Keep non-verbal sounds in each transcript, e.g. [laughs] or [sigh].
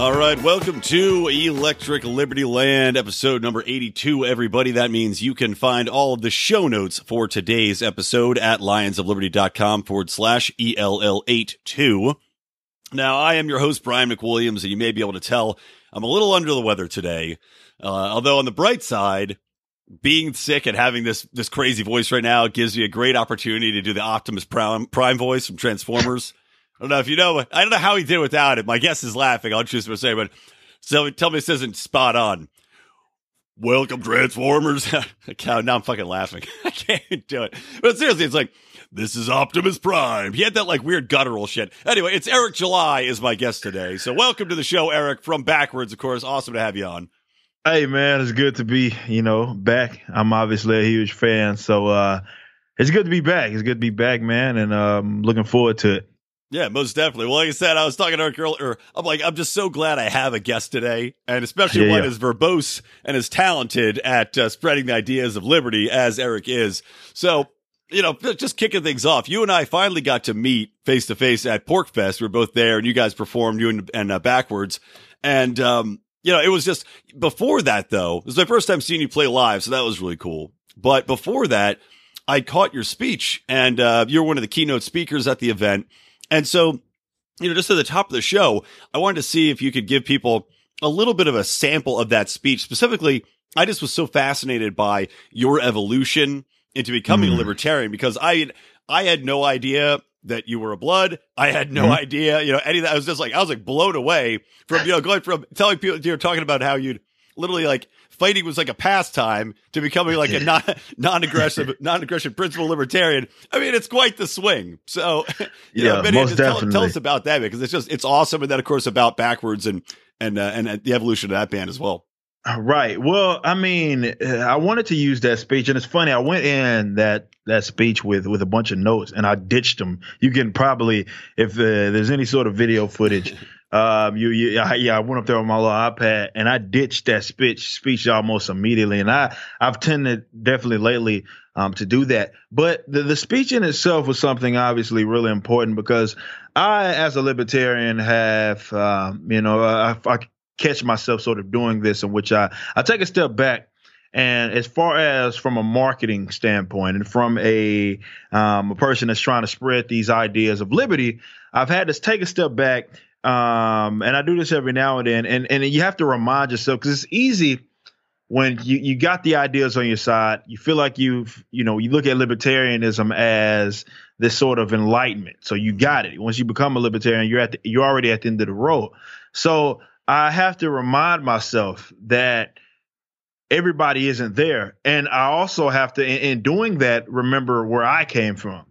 All right, welcome to Electric Libertyland, episode number 82, everybody. That means you can find all of the show notes for today's episode at lionsofliberty.com forward slash ELL82. Now, I am your host, Brian McWilliams, and you may be able to tell I'm a little under the weather today. Uh, although on the bright side, being sick and having this, this crazy voice right now gives me a great opportunity to do the Optimus Prime, Prime voice from Transformers. I don't know if you know. I don't know how he did without it. My guess is laughing. I'll choose to say, but so tell me this isn't spot on. Welcome, Transformers. [laughs] now I'm fucking laughing. [laughs] I can't do it. But seriously, it's like this is Optimus Prime. He had that like weird guttural shit. Anyway, it's Eric July is my guest today. So welcome to the show, Eric from Backwordz. Of course, awesome to have you on. Hey man, it's good to be you know back. I'm obviously a huge fan, so uh it's good to be back. It's good to be back, man, and um looking forward to it. Yeah, most definitely. Well, like I said, I was talking to Eric earlier. I'm like, I'm just so glad I have a guest today, and especially Yeah, one yeah. as verbose and as talented at uh, spreading the ideas of liberty as Eric is. So, you know, just kicking things off. You and I finally got to meet face to face at PorcFest. We are both there, and you guys performed. You and, and uh, Backwordz, and um, you know, it was just before that though. It was my first time seeing you play live, so that was really cool. But before that, I caught your speech, and uh, you're one of the keynote speakers at the event. And so, you know, just at the top of the show, I wanted to see if you could give people a little bit of a sample of that speech. Specifically, I just was so fascinated by your evolution into becoming a Mm. libertarian because I I had no idea that you were a blood. I had no Mhm. idea, you know, any of that. I was just like, I was like blown away from, you know, going from telling people, you're talking about how you'd literally like fighting was like a pastime to becoming like a non, non-aggressive, [laughs] non-aggression principle libertarian. I mean, it's quite the swing. So, you [laughs] know, Yeah, Benny, most tell, definitely. tell us about that because it's just, it's awesome. And then of course about Backwordz and, and, uh, and uh, the evolution of that band as well. Right. Well, I mean, uh, I wanted to use that speech, and it's funny. I went in that that speech with with a bunch of notes, and I ditched them. You can probably, if uh, there's any sort of video footage, [laughs] um, you, you I, yeah, I went up there on my little iPad, and I ditched that speech speech almost immediately. And I I've tended definitely lately um, to do that. But the the speech in itself was something obviously really important because I, as a libertarian, have um, you know I, I catch myself sort of doing this in which I, I take a step back and as far as from a marketing standpoint and from a um, a person that's trying to spread these ideas of liberty, I've had to take a step back. Um, and I do this every now and then. And, and you have to remind yourself because it's easy when you, you got the ideas on your side, you feel like you've, you know, you look at libertarianism as this sort of enlightenment. So you got it. Once you become a libertarian, you're at the, you're already at the end of the road. So I have to remind myself that everybody isn't there. And I also have to, in, in doing that, remember where I came from.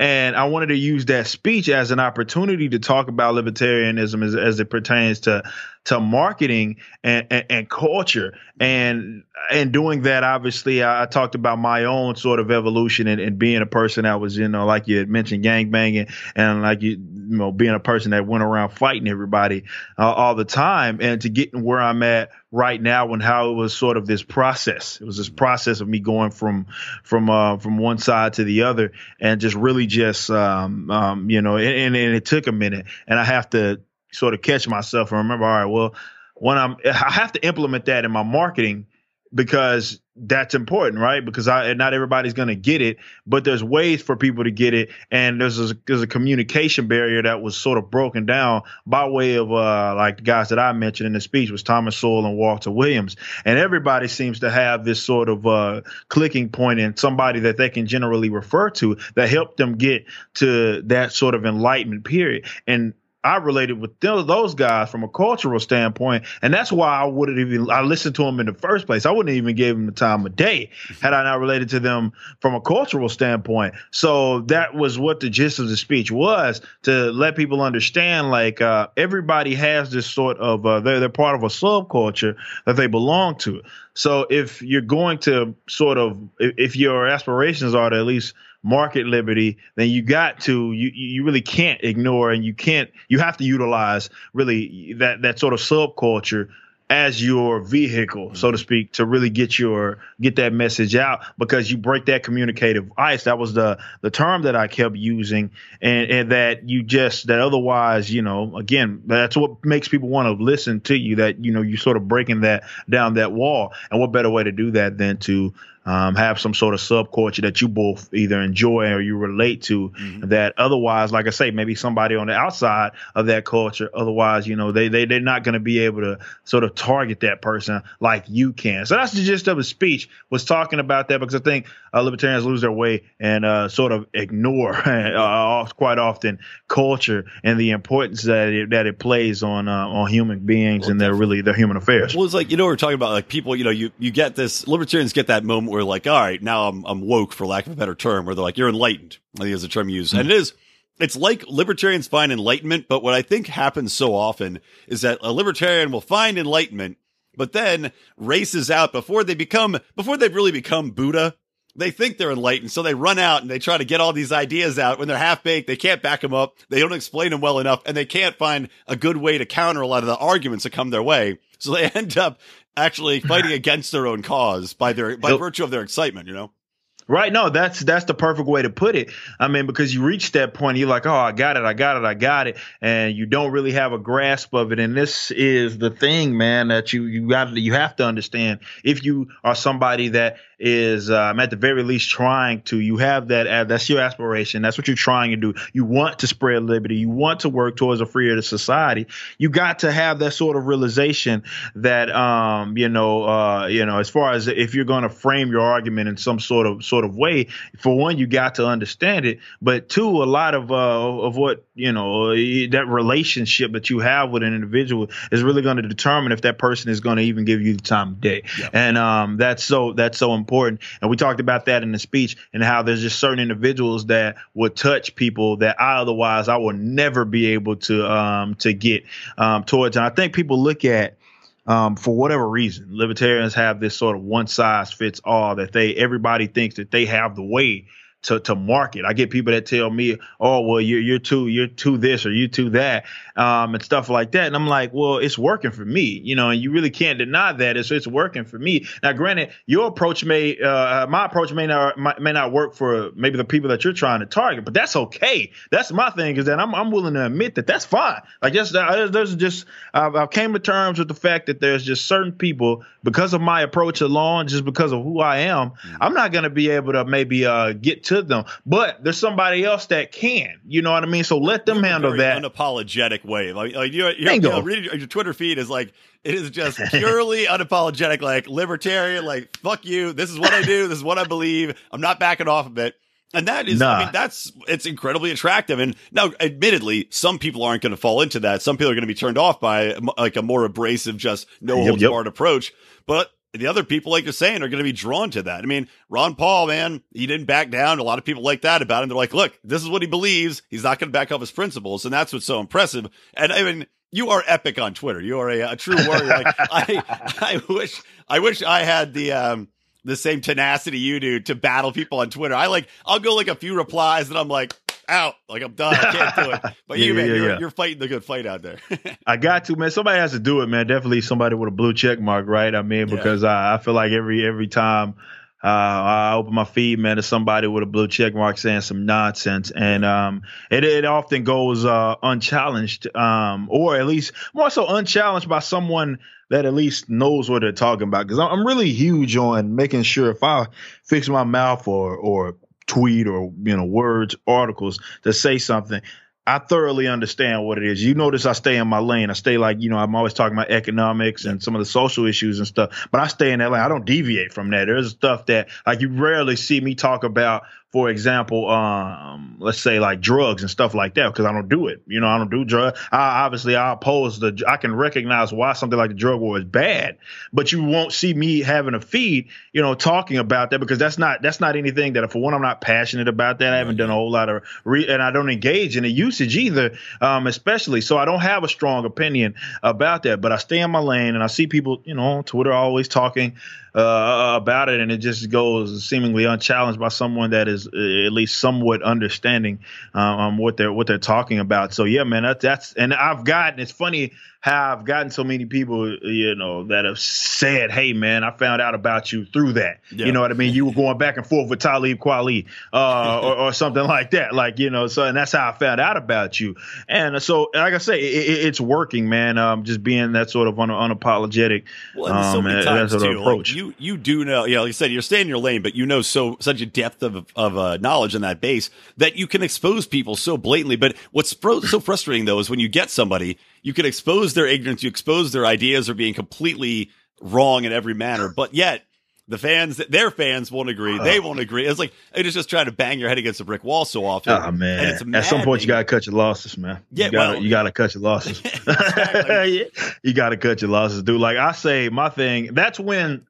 And I wanted to use that speech as an opportunity to talk about libertarianism as, as it pertains to to marketing and, and, and culture. And in doing that, obviously, I, I talked about my own sort of evolution and, and being a person that was, you know, like you had mentioned, gang banging, and like you, you know, being a person that went around fighting everybody uh, all the time, and to getting where I'm at right now, and how it was sort of this process. It was this process of me going from from uh, from one side to the other, and just really just um, um, you know, and, and it took a minute, and I have to sort of catch myself and remember, all right, well, when I'm, I have to implement that in my marketing because that's important, right? Because I, not everybody's going to get it, but there's ways for people to get it. And there's a, there's a communication barrier that was sort of broken down by way of, uh, like the guys that I mentioned in the speech was Thomas Sowell and Walter Williams. And everybody seems to have this sort of, uh, clicking point and somebody that they can generally refer to that helped them get to that sort of enlightenment period. And I related with those guys from a cultural standpoint, and that's why I wouldn't even I listened to them in the first place. I wouldn't even give them the time of day [laughs] had I not related to them from a cultural standpoint. So that was what the gist of the speech was to let people understand, like uh, everybody has this sort of uh, they're they're part of a subculture that they belong to. So if you're going to sort of if your aspirations are to at least market liberty, then you got to you you really can't ignore and you can't you have to utilize really that that sort of subculture as your vehicle, so to speak, to really get your get that message out because you break that communicative ice. That was the the term that I kept using, and, and that you just that otherwise, you know, again, that's what makes people want to listen to you. That you know, you sort of breaking that down that wall, and what better way to do that than to um, have some sort of subculture that you both either enjoy or you relate to mm-hmm. that otherwise like i say maybe somebody on the outside of that culture otherwise you know they, they they're not going to be able to sort of target that person like you can. So that's the gist of his speech. Was talking about that because i think uh, libertarians lose their way and uh, sort of ignore [laughs] uh, quite often culture and the importance that it, that it plays on uh, on human beings well, and their really their human affairs. Well it's like you know we're talking about like people you know you you get this libertarians get that moment where like, all right, now I'm, I'm woke for lack of a better term, where they're like, you're enlightened. I think is a term used. Mm-hmm. And it is, it's like libertarians find enlightenment, but what I think happens so often is that a libertarian will find enlightenment, but then races out before they become, before they've really become Buddha. They think they're enlightened, so they run out and they try to get all these ideas out. When they're half baked, they can't back them up. They don't explain them well enough, and they can't find a good way to counter a lot of the arguments that come their way. So they [laughs] end up actually [laughs] fighting against their own cause by their by virtue of their excitement, you know? Right. No, that's that's the perfect way to put it. I mean, because you reach that point, you're like, oh, I got it, I got it, I got it, and you don't really have a grasp of it. And this is the thing, man, that you you got you have to understand. If you are somebody that is um, at the very least trying to. You have that. Uh, that's your aspiration. That's what you're trying to do. You want to spread liberty. You want to work towards a freer society. You got to have that sort of realization that, um, you know, uh, you know, as far as if you're going to frame your argument in some sort of sort of way, for one, you got to understand it. But two, a lot of uh, of what you know that relationship that you have with an individual is really going to determine if that person is going to even give you the time of day. Yep. And um, that's so that's so important important. And we talked about that in the speech and how there's just certain individuals that would touch people that I otherwise I will never be able to um, to get um, towards. And I think people look at um, for whatever reason, libertarians have this sort of one size fits all that they everybody thinks that they have the way to to market. I get people that tell me, "Oh, well, you're you're too you're too this or you too that," um, and stuff like that. And I'm like, "Well, it's working for me, you know, and you really can't deny that. It's it's working for me." Now, granted, your approach may uh, my approach may not may not work for maybe the people that you're trying to target, but that's okay. That's my thing is that I'm I'm willing to admit that that's fine. Like just uh, there's just I've, I came to terms with the fact that there's just certain people because of my approach alone, just because of who I am, mm-hmm. I'm not going to be able to maybe uh, get to them. But there's somebody else that can. You know what I mean? So let them handle that. Unapologetic way. Like, like you, you, you know, reading your Twitter feed is like it is just purely [laughs] unapologetic, like libertarian, like fuck you. This is what I do. This is what I believe. I'm not backing off of it. And that is, nah. I mean, that's, it's incredibly attractive. And now, admittedly, some people aren't going to fall into that. Some people are going to be turned off by like a more abrasive, just no holds barred yep. approach. But the other people, like you're saying, are going to be drawn to that. I mean, Ron Paul, man, he didn't back down. A lot of people like that about him. They're like, look, this is what he believes. He's not going to back up his principles. And that's what's so impressive. And I mean, you are epic on Twitter. You are a, a true warrior. like, [laughs] I, I wish, I wish I had the, um, the same tenacity you do to battle people on Twitter. I like, I'll go like a few replies and I'm like, out. Like I'm done. I can't do it. [laughs] But yeah, you, man, yeah, you're, yeah. you're, fighting the good fight out there. [laughs] I got to, man. Somebody has to do it, man. Definitely somebody with a blue check mark, right? I mean, because I, I feel like every every time uh, I open my feed, man, to somebody with a blue check mark saying some nonsense, and um, it it often goes uh, unchallenged, um, or at least more so unchallenged by someone that at least knows what they're talking about. Because I'm really huge on making sure if I fix my mouth or or tweet or you know words articles to say something I thoroughly understand what it is. You notice I stay in my lane. I stay like, you know, I'm always talking about economics and some of the social issues and stuff, but I stay in that lane. I don't deviate from that. There's stuff that like you rarely see me talk about for example, um, let's say like drugs and stuff like that, because I don't do it. You know, I don't do drugs. I obviously I oppose the. I can recognize why something like the drug war is bad, but you won't see me having a feed, you know, talking about that because that's not that's not anything that for one I'm not passionate about that. I haven't done a whole lot of re- and I don't engage in the usage either, um, especially. So I don't have a strong opinion about that, but I stay in my lane and I see people, you know, on Twitter always talking uh, about it, and it just goes seemingly unchallenged by someone that is uh, at least somewhat understanding um, what they're what they're talking about. So yeah, man, that's that's and I've gotten. It's funny how I've gotten so many people, you know, that have said, "Hey, man, I found out about you through that." Yeah. You know what I mean? You were going back and forth with Talib Kweli, uh, [laughs] or, or, something like that. Like you know, so and that's how I found out about you. And so, like I say, it, it's working, man. Um, just being that sort of un- unapologetic, well, and so many um, times too, approach. Like you you do know, you know, like you said, you're staying in your lane, but you know so such a depth of of uh, knowledge in that base that you can expose people so blatantly. But what's so frustrating though is when you get somebody you can expose their ignorance, you expose their ideas are being completely wrong in every manner, but yet the fans, their fans won't agree. They oh. won't agree. It's like it is just trying to bang your head against a brick wall so often. Oh man! At some point, you gotta cut your losses, man. Yeah, you gotta, well, you gotta cut your losses. [laughs] [laughs] you gotta cut your losses, dude. Like I say, my thing. That's when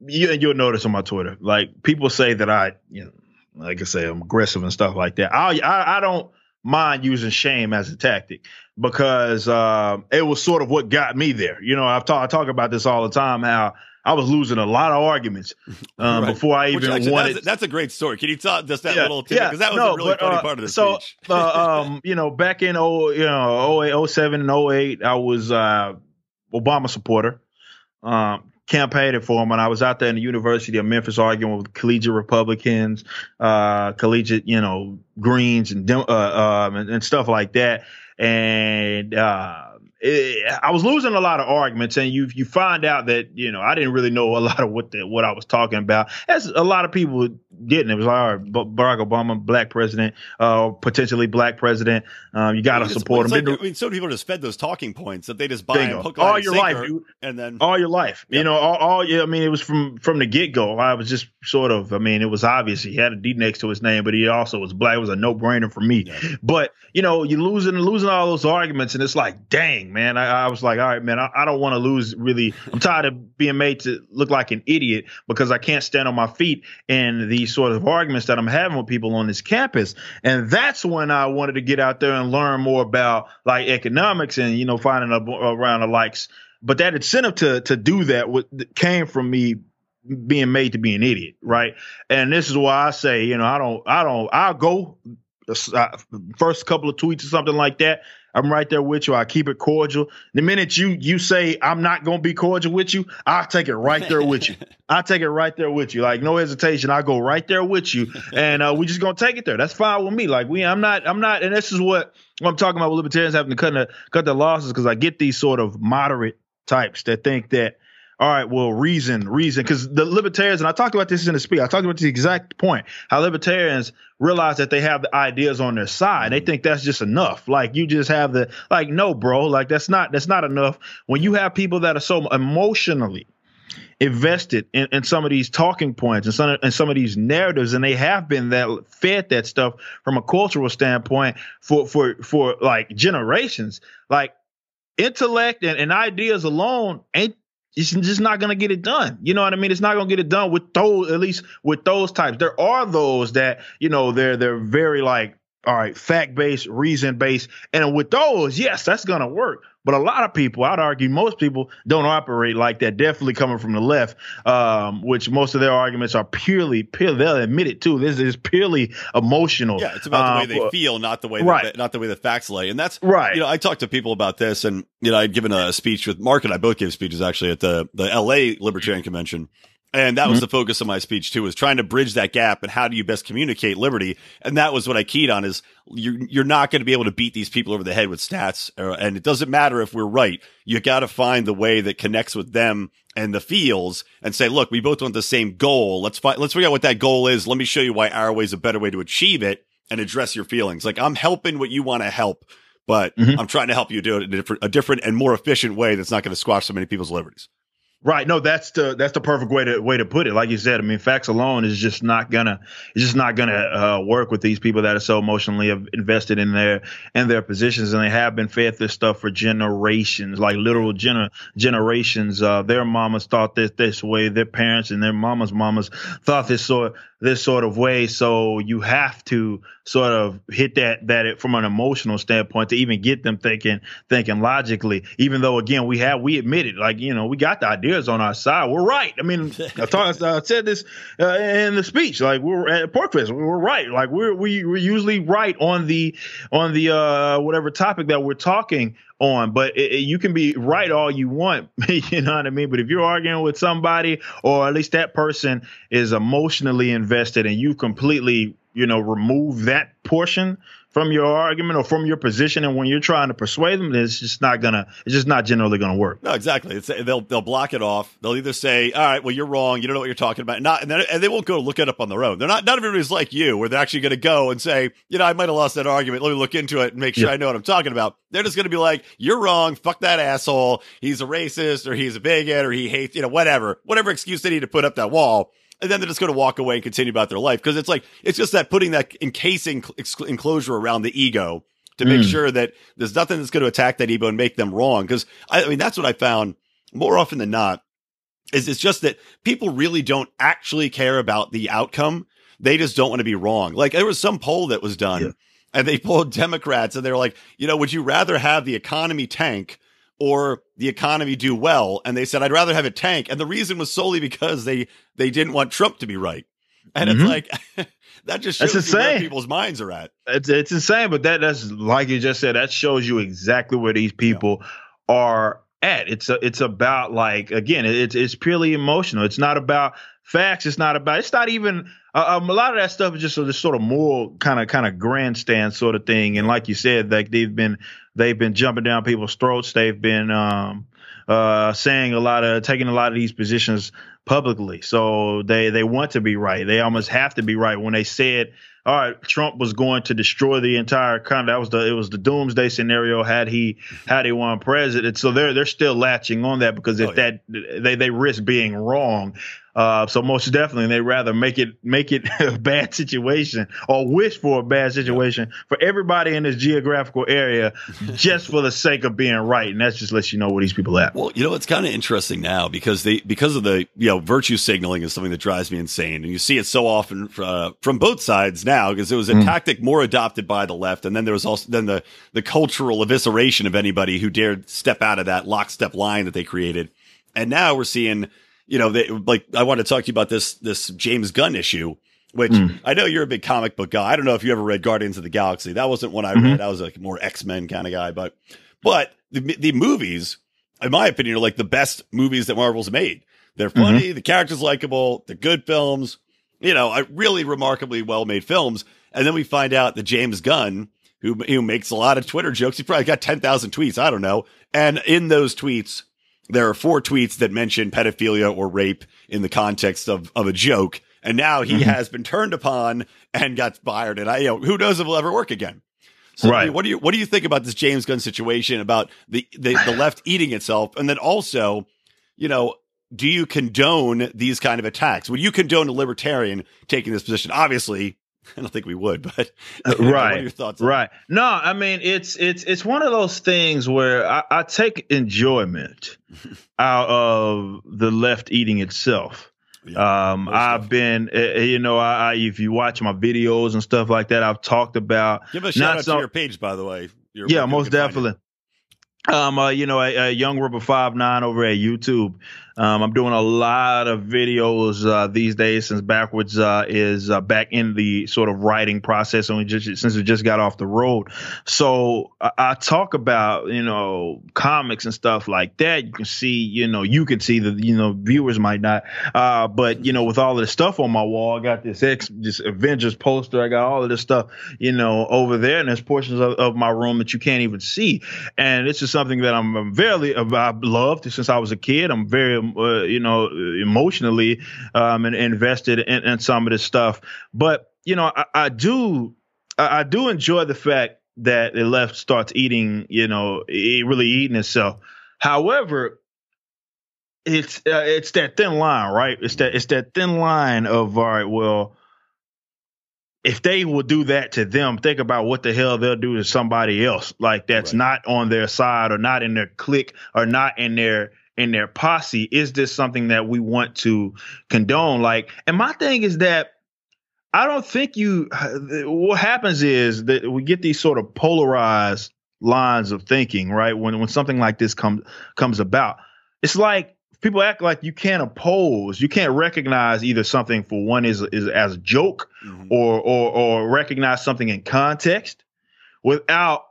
you you'll notice on my Twitter, like people say that I, you know, like I say, I'm aggressive and stuff like that. I I, I don't mind using shame as a tactic because uh, it was sort of what got me there. You know, I've talk, I talk about this all the time how I was losing a lot of arguments [laughs] um, right. before I even actually, wanted. That's, that's, a great story. Can you talk just that yeah, little tidbit? Because yeah, that was no, a really but, funny uh, part of the so, speech. uh, um, you know, back in oh, you know, 08, 07 and 08, I was uh, Obama supporter. Um, campaigning for him, and I was out there in the University of Memphis arguing with collegiate Republicans, uh, collegiate, you know, Greens and, uh, um, and, and stuff like that. And uh, it, I was losing a lot of arguments, and you you find out that you know I didn't really know a lot of what the, what I was talking about, as a lot of people didn't. It was all right, Barack Obama, black president, uh, potentially black president. Um, you got to support him. Like, I mean, so people just fed those talking points that they just buy and hook all your life, dude. and then all your life. Yep. You know, all, all yeah. I mean, it was from from the get go. I was just sort of. I mean, it was obvious he had a D next to his name, but he also was black. It was a no brainer for me. Yeah. But you know, you losing losing all those arguments, and it's like, dang, man. I, I was like, all right, man. I, I don't want to lose. Really, I'm tired of being made to look like an idiot because I can't stand on my feet in these sort of arguments that I'm having with people on this campus. And that's when I wanted to get out there and learn more about like economics and you know finding a, around the likes. But that incentive to to do that came from me being made to be an idiot, right? And this is why I say, you know, I don't, I don't, I'll go uh, first couple of tweets or something like that. I'm right there with you. I keep it cordial. The minute you you say I'm not gonna be cordial with you, I'll take it right there with you. [laughs] I'll take it right there with you. Like no hesitation. I go right there with you, and uh, we just gonna take it there. That's fine with me. Like we, I'm not, I'm not, and this is what I'm talking about with libertarians having to cut the, cut their losses because I get these sort of moderate types that think that all right, well, reason, reason, because the libertarians, and I talked about this in the speech, I talked about the exact point, how libertarians realize that they have the ideas on their side. They mm-hmm. think that's just enough. Like you just have the, like, no, bro, like that's not, that's not enough. When you have people that are so emotionally invested in, in some of these talking points and some, and some of these narratives, and they have been that fed that stuff from a cultural standpoint for, for, for like generations, like intellect and, and ideas alone ain't it's just not going to get it done. You know what I mean? It's not going to get it done with those, at least with those types. There are those that, you know, they're, they're very like, all right, fact based, reason based. And with those, yes, that's going to work. But a lot of people, I'd argue most people don't operate like that. Definitely coming from the left, um, which most of their arguments are purely, purely they'll admit it too. This is purely emotional. Yeah, it's about the way they um, feel, not the way, right. That, not the way the facts lay. And that's right. You know, I talked to people about this, and you know, I'd given a speech with Mark and I both gave speeches actually at the the L.A. Libertarian Convention. And that was mm-hmm. the focus of my speech too, was trying to bridge that gap and how do you best communicate liberty? And that was what I keyed on is you're, you're not going to be able to beat these people over the head with stats. Or, and it doesn't matter if we're right. You got to find the way that connects with them and the feels and say, look, we both want the same goal. Let's find, let's figure out what that goal is. Let me show you why our way is a better way to achieve it and address your feelings. Like I'm helping what you want to help, but mm-hmm. I'm trying to help you do it in a different, a different and more efficient way that's not going to squash so many people's liberties. Right. No, that's the that's the perfect way to way to put it. Like you said, I mean, facts alone is just not gonna it's just not gonna uh, work with these people that are so emotionally invested in their in their positions, and they have been fed this stuff for generations, like literal gener- generations. Uh, their mamas thought this this way, their parents and their mamas' mamas thought this sort this sort of way. So you have to sort of hit that that it, from an emotional standpoint to even get them thinking thinking logically. Even though again we have we admit it, like you know we got the ideas on our side. We're right. I mean, I, talked, I said this uh, in the speech. Like we're at PorcFest, we we're right. Like we're we, we're usually right on the on the uh, whatever topic that we're talking on, but it, it, you can be right all you want, [laughs] you know what I mean? But if you're arguing with somebody, or at least that person is emotionally invested and you completely, you know, remove that portion from your argument or from your position, and when you're trying to persuade them, it's just not gonna, it's just not generally gonna work. No, exactly. It's, they'll they'll block it off. They'll either say, "All right, well, you're wrong. You don't know what you're talking about," not, and then and they won't go look it up on their own. They're not. Not everybody's like you, where they're actually going to go and say, "You know, I might have lost that argument. Let me look into it and make sure yeah. I know what I'm talking about." They're just going to be like, "You're wrong. Fuck that asshole. He's a racist, or he's a bigot, or he hates, you know, whatever, whatever excuse they need to put up that wall." And then they're just going to walk away and continue about their life because it's like it's just that putting that encasing enclosure around the ego to make mm. sure that there's nothing that's going to attack that ego and make them wrong. Because I, I mean, that's what I found more often than not is it's just that people really don't actually care about the outcome. They just don't want to be wrong. Like there was some poll that was done yeah. and they [laughs] polled Democrats and they're like, you know, would you rather have the economy tank or the economy do well. And they said, I'd rather have it tank. And the reason was solely because they, they didn't want Trump to be right. And mm-hmm. it's like, [laughs] that just shows you where people's minds are at. It's, it's insane, but that, that's like you just said, that shows you exactly where these people yeah. are at. It's a, it's about like, again, it's, it's purely emotional. It's not about facts. It's not about, it's not even, um, a lot of that stuff is just this sort of moral kind of, kind of grandstand sort of thing. And like you said, like they've been, They've been jumping down people's throats. They've been um, uh, saying a lot of taking a lot of these positions publicly. So they they want to be right. They almost have to be right. When they said, "All right, Trump was going to destroy the entire country," that was the it was the doomsday scenario. Had he had he won president, so they're they're still latching on that because if oh, yeah. that they they risk being wrong. Uh, so most definitely, they rather make it make it [laughs] a bad situation or wish for a bad situation for everybody in this geographical area, just for the sake of being right. And that's just lets you know where these people at. Well, you know, it's kind of interesting now because they because of the you know virtue signaling is something that drives me insane, and you see it so often uh, from both sides now because it was a mm. tactic more adopted by the left, and then there was also then the the cultural evisceration of anybody who dared step out of that lockstep line that they created, and now we're seeing you know, they, like I want to talk to you about this this James Gunn issue, which mm. I know you're a big comic book guy. I don't know if you ever read Guardians of the Galaxy. That wasn't one I mm-hmm. read. I was like more X Men kind of guy, but but the the movies, in my opinion, are like the best movies that Marvel's made. They're mm-hmm. funny, mm-hmm. the characters likable, they're good films. You know, really remarkably well made films. And then we find out that James Gunn, who who makes a lot of Twitter jokes, he probably got ten thousand tweets. I don't know. And in those tweets, there are four tweets that mention pedophilia or rape in the context of, of a joke. And now he mm-hmm. has been turned upon and got fired. And I, you know, who knows if he'll ever work again. So right. what do you, what do you think about this James Gunn situation about the, the, the left eating itself? And then also, you know, do you condone these kind of attacks? Would you condone a libertarian taking this position? Obviously, [laughs] I don't think we would, but [laughs] uh, right. your thoughts? Right. No, I mean it's it's it's one of those things where I, I take enjoyment [laughs] out of the left eating itself. Yeah, um, I've been, uh, you know, I, I, if you watch my videos and stuff like that, I've talked about. Give a shout out to your page, by the way. Your, yeah, most definitely. Um, uh, you know, a, a young rubber five nine over at YouTube. Um, I'm doing a lot of videos uh, these days since Backwordz uh, is uh, back in the sort of writing process, and we just since we just got off the road. So I, I, talk about you know comics and stuff like that. You can see, you know, you can see the you know viewers might not, uh, but you know, with all of the stuff on my wall, I got this X, this Avengers poster. I got all of this stuff, you know, over there, and there's portions of, of my room that you can't even see, and it's just something that I'm very I've loved since I was a kid. I'm very uh, you know, emotionally um, and invested in, in, some of this stuff. But you know, I, I do I, I, do enjoy the fact that the left starts eating, you know, it really eating itself. However, it's uh, it's that thin line, right? It's that it's that thin line of all right, well, if they will do that to them, think about what the hell they'll do to somebody else, like that's Right. not on their side or not in their clique or not in their in their posse. Is this something that we want to condone? Like, and my thing is that I don't think you. What happens is that we get these sort of polarized lines of thinking, right? When when something like this comes comes about, it's like people act like you can't oppose, you can't recognize either something for one is is as a joke, Mhm. or or or recognize something in context without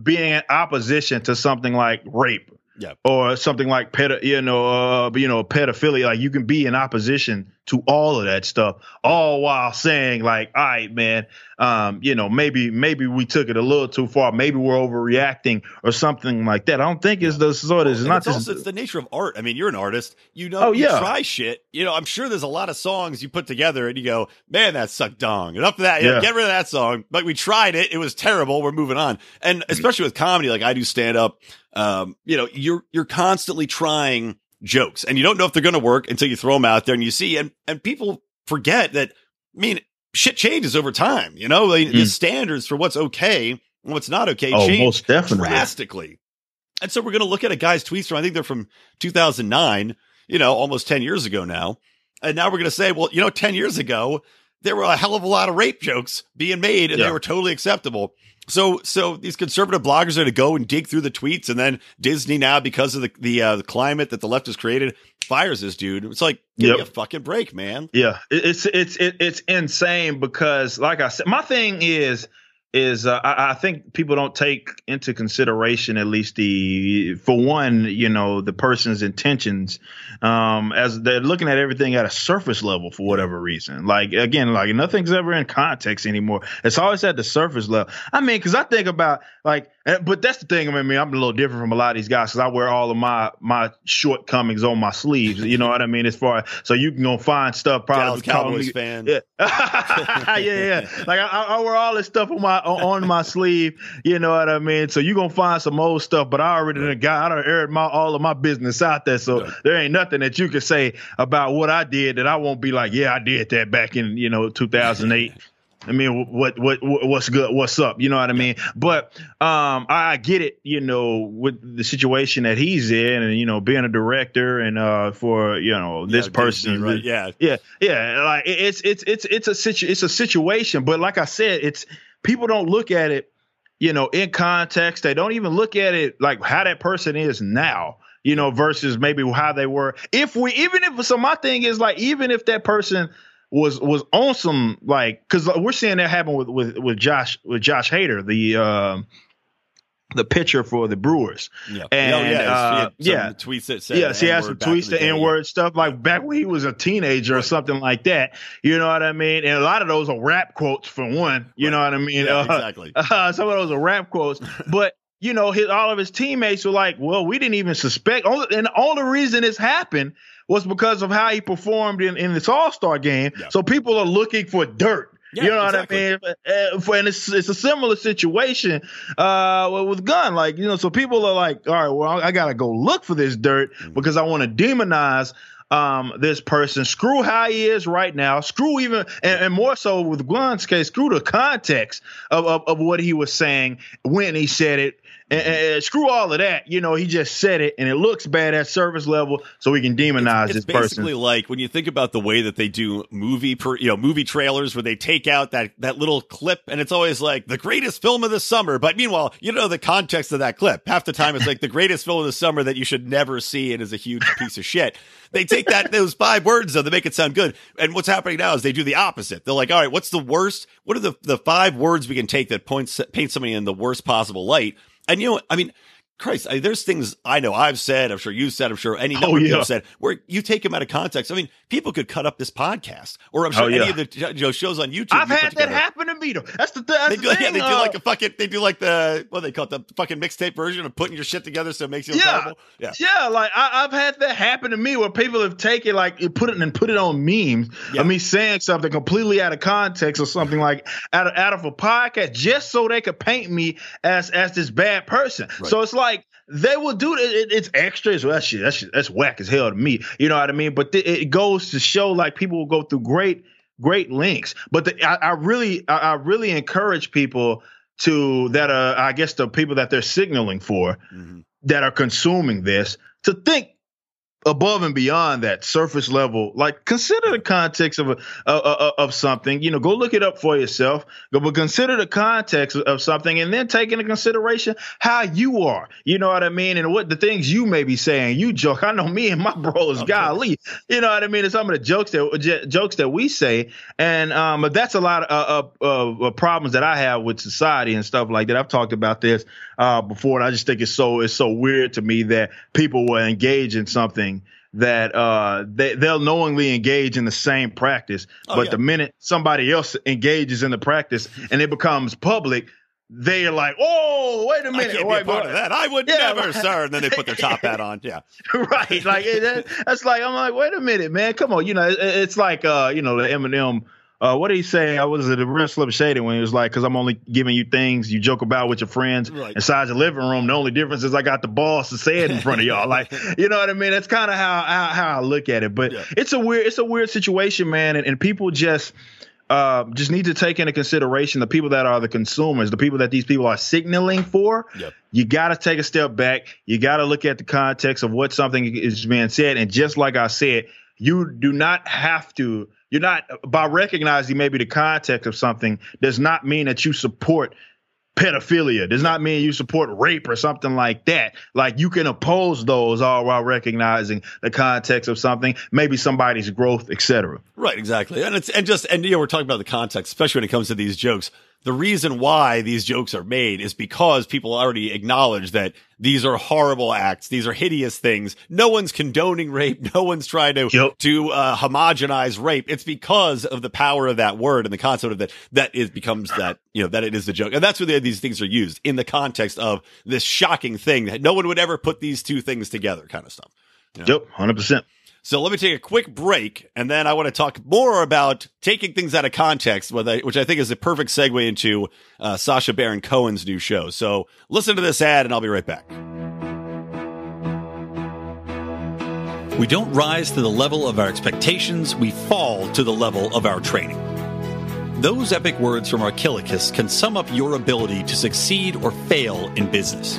being in opposition to something like rape Yeah. or something like pedo, you know, uh, you know, pedophilia. Like you can be in opposition to all of that stuff, all while saying like, all right, man, um, you know, maybe maybe we took it a little too far. Maybe we're overreacting or something like that. I don't think it's the sort of it's not it's just also it's the nature of art. I mean, you're an artist. You know, Oh, you yeah. try shit. You know, I'm sure there's a lot of songs you put together and you go, man, that sucked dong. Enough of that. You know, Yeah. get rid of that song. But we tried it. It was terrible. We're moving on. And especially with comedy, like I do stand up, um, you know, you're, you're constantly trying jokes and you don't know if they're going to work until you throw them out there and you see, and, and people forget that, I mean, shit changes over time. You know, the Mm. standards for what's okay and what's not okay oh, change drastically. And so we're going to look at a guy's tweets from, I think they're from 2009, you know, almost 10 years ago now. And now we're going to say, well, you know, 10 years ago, there were a hell of a lot of rape jokes being made and Yeah. they were totally acceptable. So, so these conservative bloggers are to go and dig through the tweets and then Disney now, because of the, the, uh, the climate that the left has created, fires this dude. It's like, give me a fucking break, man. Yeah, it's it's it, it's insane because, like I said, my thing is is uh, I, I think people don't take into consideration at least the for one, you know, the person's intentions um, as they're looking at everything at a surface level for whatever reason. Like again, like nothing's ever in context anymore. It's always at the surface level. I mean, because I think about like, eh, but that's the thing. I mean, I'm a little different from a lot of these guys because I wear all of my my shortcomings on my sleeves. You know what I mean? As far as, so you can go find stuff probably Dallas Cowboys me- fan. [laughs] yeah, yeah, yeah. Like I, I wear all this stuff on my on my sleeve. You know what I mean? So you gonna find some old stuff, but I already done got I done aired my all of my business out there. So Right. there ain't nothing that you can say about what I did that I won't be like, yeah, I did that back in you know 2008. [laughs] I mean, what, what, what, what's good? What's up? You know what I mean? But, um, I, I get it, you know, with the situation that he's in and, you know, being a director and, uh, for, you know, this Yeah, person, right? Yeah. yeah, yeah, like it's it's it's it's a situ it's a situation, but like I said, it's people don't look at it, you know, in context. They don't even look at it like how that person is now, you know, versus maybe how they were. If we even if so, my thing is like even if that person was was on some like because we're seeing that happen with with with Josh with Josh Hader, the um the pitcher for the Brewers. Yeah. And, oh, yeah. uh, some yeah. tweets that said, Yes, he has some N-word back in tweets, the. N word stuff, like back when he was a teenager or something like that. You know what I mean? And a lot of those are rap quotes for one. You Right. know what I mean? Yeah, [laughs] Uh, exactly. [laughs] uh, some of those are rap quotes, [laughs] but you know, his, all of his teammates were like, "Well, we didn't even suspect." And the only reason this happened was because of how he performed in, in this All Star game. Yeah. So people are looking for dirt. Yeah, you know exactly. what I mean? For, and it's, it's a similar situation uh, with- Gunn. Like you know, so people are like, "All right, well, I gotta go look for this dirt Mm-hmm. because I want to demonize." Um, this person, screw how he is right now, screw even, and, and more so with Glenn's case, screw the context of, of, of what he was saying when he said it, and, and screw all of that. You know, he just said it, and it looks bad at service level, so we can demonize it's this basically person. like when you think about the way that they do movie per you know movie trailers where they take out that that little clip and it's always like the greatest film of the summer. But meanwhile you know the context of that clip. Half the time it's like the greatest film of the summer that you should never see and is a huge piece of shit. They take that those five words though they make it sound good and what's happening now is they do the opposite. They're like all right what's the worst? What are the the five words we can take that points paint somebody in the worst possible light and you know i mean Christ, I, there's things I know I've said, I'm sure you've said, I'm sure any number Oh, of people have said, where you take them out of context. I mean, people could cut up this podcast, or I'm sure Oh, any of the you know, shows on YouTube. I've you had that happen to me though. That's the that's They the thing. yeah, they do uh, like a fucking, they do like the, what do they call it, the fucking mixtape version of putting your shit together so it makes you feel Yeah. terrible. Yeah. Yeah, like I, I've had that happen to me where people have taken like put it and put it on memes Yeah. of me saying something completely out of context or something like out of out of a podcast just so they could paint me as as this bad person. Right. So it's like they will do it. it it's extra. It's, that shit, that shit, that's whack as hell to me. You know what I mean? But th- it goes to show like people will go through great, great links. But the, I, I, really, I, I, really encourage people to that. Uh, I guess the people that they're signaling for mm-hmm. that are consuming this to think above and beyond that surface level like consider the context of a, uh, of something you know go look it up for yourself but consider the context of something and then take into consideration how you are you know what i mean and what the things you may be saying you joke i know me and my bros okay. golly you know what i mean and some of the jokes that jokes that we say and um but that's a lot of, of, of problems that i have with society and stuff like that i've talked about this uh, before, and I just think it's so it's so weird to me that people will engage in something that uh, they they'll knowingly engage in the same practice, oh, but yeah. the minute somebody else engages in the practice and it becomes public, they are like, "Oh, wait a minute, I can't be part of that. I would yeah, never, [laughs] sir." And then they put their top hat on. Yeah, [laughs] right. Like that's like I'm like, wait a minute, man, come on. You know, it's like uh, you know, the Eminem uh, what did he say? I was at a real Slim Shady when he was like, because I'm only giving you things you joke about with your friends right. inside your living room. The only difference is I got the balls to say it in front of y'all. Like, [laughs] you know what I mean? That's kind of how, how, how I look at it. But yeah. it's a weird it's a weird situation, man. And, and people just uh, just need to take into consideration the people that are the consumers, the people that these people are signaling for. Yep. You got to take a step back. You got to look at the context of what something is being said. And just like I said, you do not have to you're not by recognizing maybe the context of something does not mean that you support pedophilia. Does not mean you support rape or something like that. Like you can oppose those all while recognizing the context of something, maybe somebody's growth, etc. Right, exactly. And it's and just and you know we're talking about the context, especially when it comes to these jokes the reason why these jokes are made is because people already acknowledge that these are horrible acts. These are hideous things. No one's condoning rape. No one's trying to, yep. to, uh, homogenize rape. It's because of the power of that word and the concept of that, that it becomes that, you know, that it is the joke. And that's where these things are used in the context of this shocking thing that no one would ever put these two things together kind of stuff. You know? Yep. 100%. So let me take a quick break, and then I want to talk more about taking things out of context, which I think is a perfect segue into uh, Sacha Baron Cohen's new show. So listen to this ad, and I'll be right back. We don't rise to the level of our expectations, we fall to the level of our training. Those epic words from Archilochus can sum up your ability to succeed or fail in business.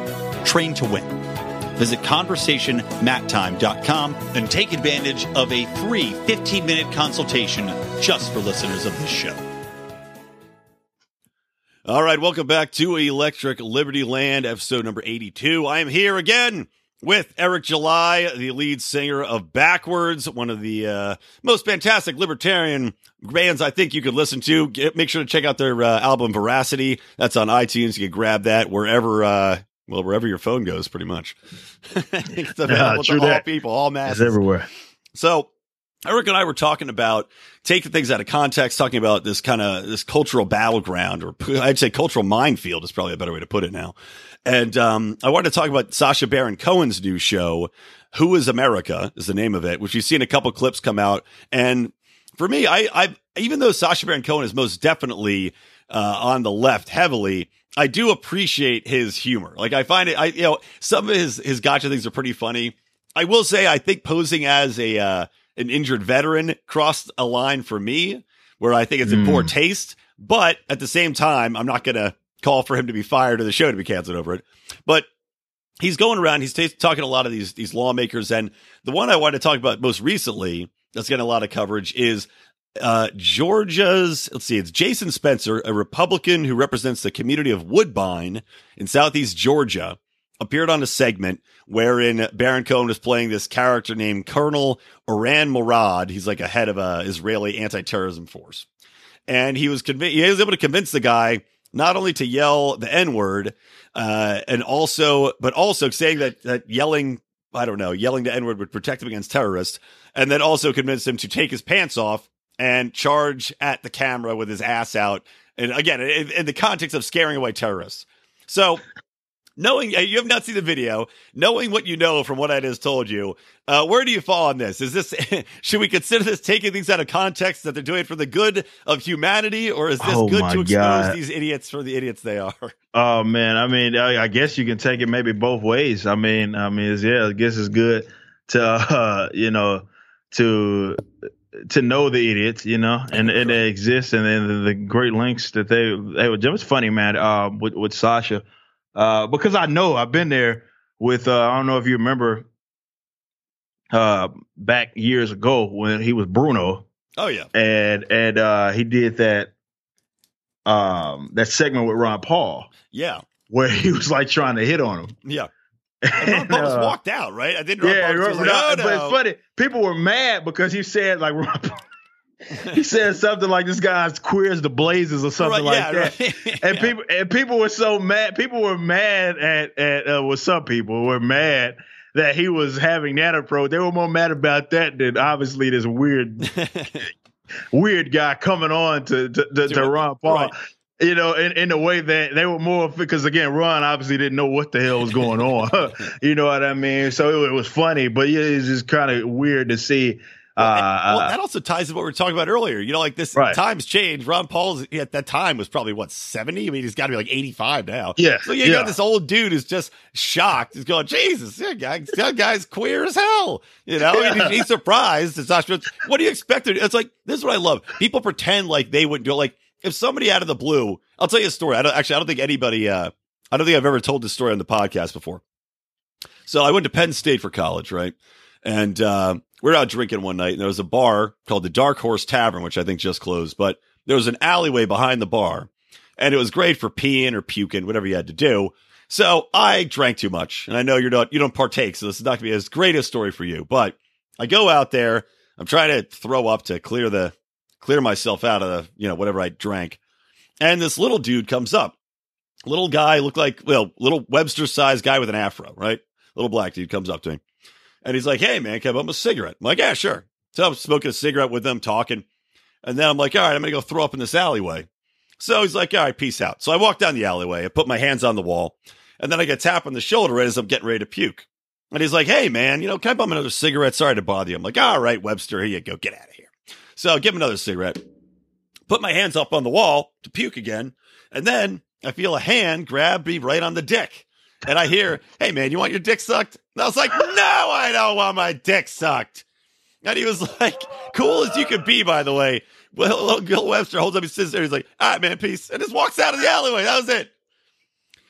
Train to win. Visit conversationmattime.com and take advantage of a free 15 minute consultation just for listeners of this show. All right, welcome back to Electric Libertyland, episode number 82. I am here again with Eric July, the lead singer of Backwordz, one of the uh, most fantastic libertarian bands I think you could listen to. Get, make sure to check out their uh, album Veracity. That's on iTunes. You can grab that wherever uh, well, wherever your phone goes, pretty much. [laughs] it's available to all people, all masses. It's everywhere. So Eric and I were talking about taking things out of context, talking about this kind of this cultural battleground, or I'd say cultural minefield is probably a better way to put it now. And um, I wanted to talk about Sacha Baron Cohen's new show, "Who Is America" is the name of it, which you've seen a couple clips come out. And for me, I, I even though Sacha Baron Cohen is most definitely uh, on the left heavily, I do appreciate his humor. Like I find it, I you know, some of his his gotcha things are pretty funny. I will say, I think posing as a uh, an injured veteran crossed a line for me where I think it's in mm. poor taste. But at the same time, I'm not going to call for him to be fired or the show to be canceled over it. But he's going around. He's t- talking to a lot of these these lawmakers, and the one I wanted to talk about most recently that's getting a lot of coverage is uh, Georgia's, let's see, it's Jason Spencer, a Republican who represents the community of Woodbine in Southeast Georgia, appeared on a segment wherein Baron Cohen was playing this character named Colonel Erran Morad. He's like a head of a Israeli anti-terrorism force. And he was convinced, he was able to convince the guy not only to yell the N word, uh, and also, but also saying that, that yelling, I don't know, yelling the N word would protect him against terrorists, and then also convinced him to take his pants off and charge at the camera with his ass out. And again, in, in the context of scaring away terrorists. So knowing you have not seen the video, knowing what you know from what I just told you, uh, where do you fall on this? Is this [laughs] should we consider this taking things out of context that they're doing it for the good of humanity, or is this Oh good to expose God. these idiots for the idiots they are? [laughs] Oh man, I mean, I, I guess you can take it maybe both ways. I mean, I mean, it's, yeah, I guess it's good to [laughs] uh, you know to to know the idiots, you know, and and they exist, and then the, the great links that they they were. It was funny, man, uh, with with Sacha, uh, because I know I've been there with. Uh, I don't know if you remember, uh, back years ago when he was Bruno Oh yeah, and and uh, he did that um that segment with Ron Paul yeah, where he was like trying to hit on him. yeah. And Ron [laughs] walked out, right? I didn't. Ron yeah, Paul was just Ron- like, Ron- oh, but it's funny. People were mad because he said like [laughs] he said something like this guy's queer as the blazes or something Right, like yeah, that. right. [laughs] And Yeah. people and people were so mad. People were mad at at uh, well, some people were mad that he was having that approach. They were more mad about that than obviously this weird weird guy coming on to to, to, to Ron Paul. Right. You know, in, in the way that they were more because again, Ron obviously didn't know what the hell was going on. [laughs] you know what I mean? So it, it was funny, but yeah, it's just kind of weird to see. Uh, well, uh, that also ties to what we were talking about earlier. You know, like this Right. times change. Ron Paul's at that time was probably what seventy. I mean, he's got to be like eighty-five now. Yeah, So you yeah. got this old dude who's just shocked. He's going, Jesus, that, guy, that guy's queer as hell. You know, Yeah. he's, he's surprised. It's not, what do you expect? It's like, this is what I love. People pretend like they wouldn't do it. Like, if somebody out of the blue, I'll tell you a story. I don't, actually, I don't think anybody, uh, I don't think I've ever told this story on the podcast before. So I went to Penn State for college, right? And, uh, we are out drinking one night and there was a bar called the Dark Horse Tavern, which I think just closed, but there was an alleyway behind the bar and it was great for peeing or puking, whatever you had to do. So I drank too much, and I know you're not you don't partake, so this is not gonna be as great a story for you. But I go out there, I'm trying to throw up to clear the clear myself out of the you know whatever I drank, and this little dude comes up, little guy looked like well little Webster sized guy with an afro, right? Little black dude comes up to me, and he's like, "Hey man, can I bum a cigarette?" I'm like, "Yeah, sure." So I'm smoking a cigarette with them, talking, and then I'm like, "All right, I'm gonna go throw up in this alleyway." So he's like, all right, peace out. So I walk down the alleyway. I put my hands on the wall and then I get tapped on the shoulder right as I'm getting ready to puke. And he's like, hey, man, you know, can I bum another cigarette? Sorry to bother you. I'm like, all right, Webster, here you go. Get out of here. So I give him another cigarette, put my hands up on the wall to puke again. And then I feel a hand grab me right on the dick. And I hear, [laughs] hey, man, you want your dick sucked? And I was like, no, I don't want my dick sucked. And he was [laughs] like, cool as you could be, by the way. Well, little [laughs] Bill Webster holds up his scissors. He's like, all right, man, peace. And just walks out of the alleyway. That was it.